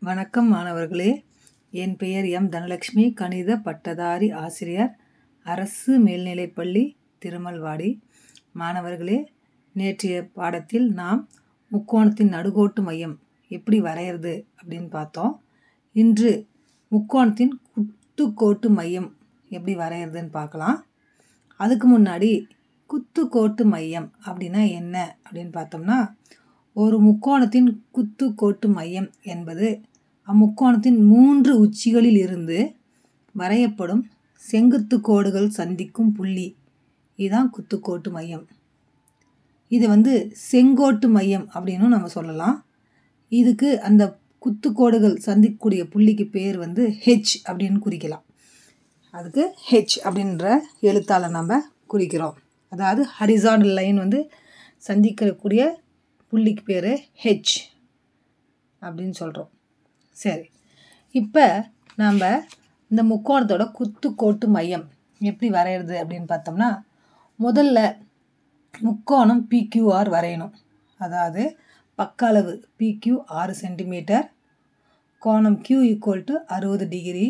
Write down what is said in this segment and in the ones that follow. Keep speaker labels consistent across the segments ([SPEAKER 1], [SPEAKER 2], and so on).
[SPEAKER 1] வணக்கம் மாணவர்களே. என் பெயர் எம். தனலட்சுமி. கணித பட்டதாரி ஆசிரியர். அரசு மேல்நிலைப்பள்ளி திருமல்வாடி. மாணவர்களே நேற்றைய பாடத்தில் நாம் முக்கோணத்தின் நடுகோட்டு மையம் எப்படி வரைகிறது அப்படின்னு பார்த்தோம். இன்று முக்கோணத்தின் குத்துக்கோட்டு மையம் எப்படி வரைகிறதுன்னு பார்க்கலாம். அதுக்கு முன்னாடி குத்துக்கோட்டு மையம் அப்படின்னா என்ன அப்படின்னு பார்த்தோம்னா ஒரு முக்கோணத்தின் குத்துக்கோட்டு மையம் என்பது அம்முக்கோணத்தின் மூன்று உச்சிகளில் இருந்து வரையப்படும் செங்குத்து கோடுகள் சந்திக்கும் புள்ளி. இதுதான் குத்துக்கோட்டு மையம். இது வந்து செங்கோட்டு மையம் அப்படின்னு நம்ம சொல்லலாம். இதுக்கு அந்த குத்துக்கோடுகள் சந்திக்கக்கூடிய புள்ளிக்கு பேர் வந்து ஹெச் அப்படின்னு குறிக்கலாம். அதுக்கு ஹெச் அப்படின்ற எழுத்தால் நம்ம குறிக்கிறோம். அதாவது ஹரிசான் லைன் வந்து சந்திக்கக்கூடிய புள்ளிக்கு பேர் ஹெச் அப்படின்னு சொல்கிறோம் சரி. இப்போ நாம் இந்த முக்கோணத்தோட குத்துக்கோட்டு மையம் எப்படி வரைகிறது அப்படின்னு பார்த்தோம்னா முதல்ல முக்கோணம் பிக்யூஆர் வரையணும். அதாவது பக்க அளவு பிக்யூ ஆறு சென்டிமீட்டர் கோணம் கியூ ஈக்குவல் டு அறுபது டிகிரி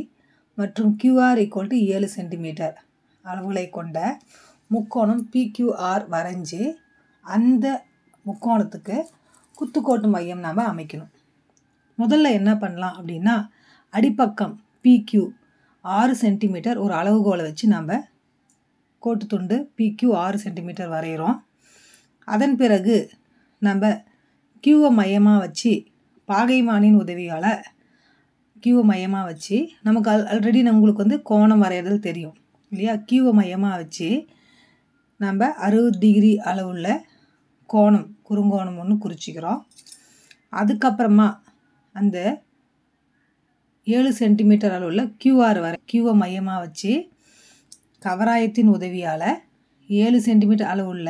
[SPEAKER 1] மற்றும் கியூஆர் ஈக்குவல் டு ஏழு சென்டிமீட்டர் அளவுகளை கொண்ட முக்கோணம் பிக்யூஆர் வரைஞ்சி அந்த முக்கோணத்துக்கு குத்துக்கோட்டு மையம் நாம் அமைக்கணும். முதல்ல என்ன பண்ணலாம் அப்படின்னா அடிப்பக்கம் பிக்யூ ஆறு சென்டிமீட்டர் ஒரு அளவுகோலை வச்சு நாம் கோட்டு துண்டு பிக்யூ ஆறு சென்டிமீட்டர் வரைகிறோம் அதன் பிறகு நம்ம கியூவை மையமாக வச்சு பாகைமானின் உதவியால் கியூவை மையமாக வச்சு நமக்கு ஆல் ஆல்ரெடி நம்மளுக்கு வந்து கோணம் வரைகிறது தெரியும் இல்லையா? கியூவை மையமாக வச்சு நம்ம அறுபது டிகிரி அளவுள்ள கோணம் குறுங்கோணம் ஒன்று குறிச்சிக்கிறோம். அதுக்கப்புறமா அந்த ஏழு சென்டிமீட்டர் அளவில் கியூஆர் வரை கியூவை மையமாக வச்சு கவராயத்தின் உதவியால் ஏழு சென்டிமீட்டர் அளவுள்ள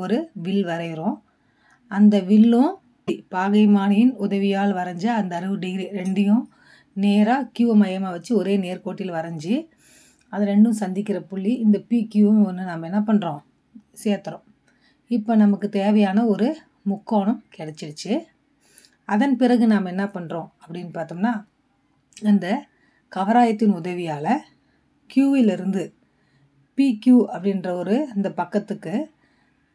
[SPEAKER 1] ஒரு வில் வரைகிறோம். அந்த வில்லும் பாகைமானியின் உதவியால் வரைஞ்ச அந்த அறுபது டிகிரி ரெண்டையும் நேராக கியூவை மையமாக வச்சு ஒரே நேர்கோட்டில் வரைஞ்சி அது ரெண்டும் சந்திக்கிற புள்ளி இந்த பி கியூவும் ஒன்று நம்ம என்ன பண்ணுறோம் சேர்த்துறோம். இப்போ நமக்கு தேவையான ஒரு முக்கோணம் கிடச்சிருச்சு. அதன் பிறகு நாம் என்ன பண்ணுறோம் அப்படின்னு பார்த்தோம்னா அந்த கவராயத்தின் உதவியால் கியூவிலிருந்து பிக்யூ அப்படின்ற ஒரு அந்த பக்கத்துக்கு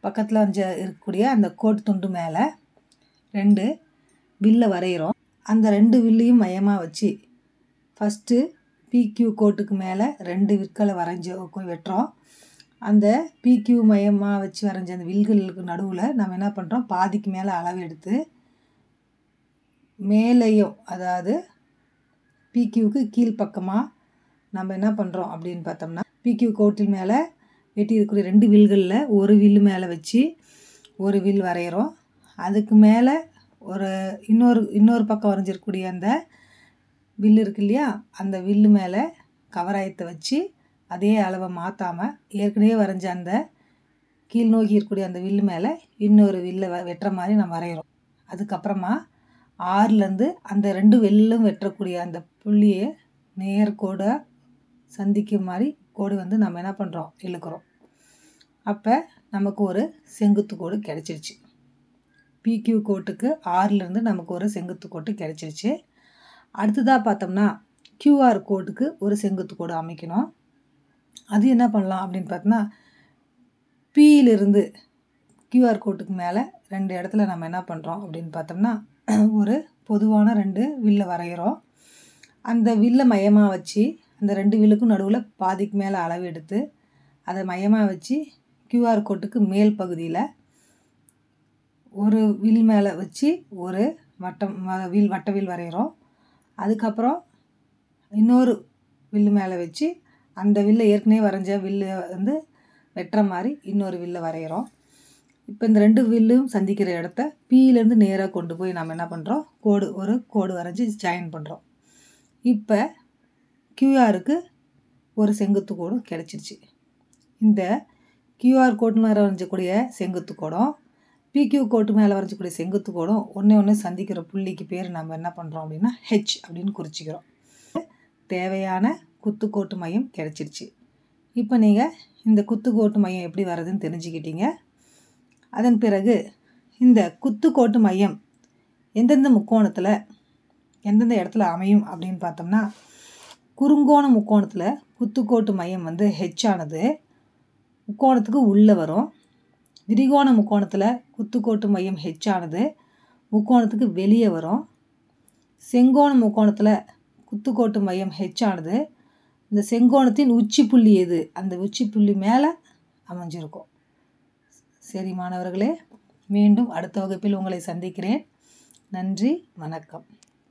[SPEAKER 1] பக்கத்தில் வந்து இருக்கக்கூடிய அந்த கோட்டு துண்டு மேலே ரெண்டு வில்லை வரைகிறோம் அந்த ரெண்டு வில்லையும் மையமாக வச்சு ஃபஸ்ட்டு பிக்யூ கோட்டுக்கு மேலே ரெண்டு விற்களை வரைஞ்சி வெட்டுறோம். அந்த பிக்யூ மையமாக வச்சு வரைஞ்ச அந்த வில்களுக்கு நடுவில் நம்ம என்ன பண்ணுறோம் பாதிக்கு மேலே அளவு எடுத்து மேலேயும் அதாவது பிக்யூக்கு கீழ்ப்பக்கமாக நம்ம என்ன பண்ணுறோம் அப்படின்னு பார்த்தோம்னா பிக்யூ கோட்டில் மேலே வெட்டி இருக்கக்கூடிய ரெண்டு வில்களில் ஒரு வில்லு மேலே வச்சு ஒரு வில் வரைகிறோம் அதுக்கு மேலே ஒரு இன்னொரு இன்னொரு பக்கம் வரைஞ்சிருக்கக்கூடிய அந்த வில்லு இருக்கு இல்லையா? அந்த வில்லு மேலே கவராயத்தை வச்சு அதே அளவை மாற்றாமல் ஏற்கனவே வரைஞ்ச அந்த கீழ் நோக்கி இருக்கக்கூடிய அந்த வில்லு மேலே இன்னொரு வில்லை வெட்டுற மாதிரி நம்ம வரைகிறோம் அதுக்கப்புறமா ஆறுலேருந்து அந்த ரெண்டு வெள்ளும் வெட்டக்கூடிய அந்த புள்ளியை நேர்கோடை சந்திக்கும் மாதிரி கோடு வந்து நம்ம என்ன பண்ணுறோம் இழுக்கிறோம். அப்போ நமக்கு ஒரு செங்குத்து கோடு கிடச்சிருச்சு. பிக்யூ கோட்டுக்கு ஆறுலேருந்து நமக்கு ஒரு செங்குத்து கோட்டு கிடச்சிருச்சு. அடுத்ததாக பார்த்தோம்னா கியூஆர் கோட்டுக்கு ஒரு செங்குத்து கோடு அமைக்கணும். அது என்ன பண்ணலாம் அப்படின்னு பார்த்தோன்னா பியிலிருந்து கியூஆர் கோட்டுக்கு மேலே ரெண்டு இடத்துல நம்ம என்ன பண்ணுறோம் அப்படின்னு பார்த்தோம்னா ஒரு பொதுவான ரெண்டு வில்லை வரைகிறோம் அந்த வில்லை மையமாக வச்சு அந்த ரெண்டு வில்லுக்கும் நடுவில் பாதிக்கு மேலே அளவு எடுத்து அதை மையமாக வச்சு கியூஆர் கோட்டுக்கு மேல் பகுதியில் ஒரு வில் மேலே வச்சு ஒரு வட்டம் வில் வட்ட வில் வரைகிறோம் அதுக்கப்புறம் இன்னொரு வில்லு மேலே வச்சு அந்த வில்லை ஏற்கனவே வரைஞ்ச வில்லு வந்து வெட்டுற மாதிரி இன்னொரு வில்லை வரைகிறோம். இப்போ இந்த ரெண்டு வில்லும் சந்திக்கிற இடத்த பீலேருந்து நேராக கொண்டு போய் நம்ம என்ன பண்ணுறோம் கோடு ஒரு கோடு வரைஞ்சி ஜாயின் பண்ணுறோம் இப்போ கியூஆருக்கு ஒரு செங்குத்து கோடும் கிடச்சிருச்சு. இந்த கியூஆர் கோட்டு மேலே வரைஞ்சக்கூடிய செங்குத்து கோடும் பிக்யூ கோட்டு மேலே வரைஞ்சக்கூடிய செங்குத்து கோடும் ஒன்றே ஒன்று சந்திக்கிற புள்ளிக்கு பேர் நம்ம என்ன பண்ணுறோம் அப்படின்னா ஹெச் அப்படின்னு குறிச்சிக்கிறோம். தேவையான குத்துக்கோட்டு மையம் கிடச்சிருச்சு. இப்போ நீங்கள் இந்த குத்துக்கோட்டு மையம் எப்படி வர்றதுன்னு தெரிஞ்சுக்கிட்டீங்க. அதன் பிறகு இந்த குத்துக்கோட்டு மையம் எந்தெந்த முக்கோணத்தில் எந்தெந்த இடத்துல அமையும் அப்படின்னு பார்த்தோம்னா குறுங்கோண முக்கோணத்தில் குத்துக்கோட்டு மையம் வந்து ஹெச் ஆனது முக்கோணத்துக்கு உள்ளே வரும். விரிகோண முக்கோணத்தில் குத்துக்கோட்டு மையம் ஹெச் ஆனது முக்கோணத்துக்கு வெளியே வரும். செங்கோண முக்கோணத்தில் குத்துக்கோட்டு மையம் ஹெச் ஆனது இந்த செங்கோணத்தின் உச்சி புள்ளி எது? அந்த உச்சி புள்ளி மேலே அமைஞ்சிருக்கும். சரி மாணவர்களே மீண்டும் அடுத்த வகுப்பில் உங்களை சந்திக்கிறேன். நன்றி வணக்கம்.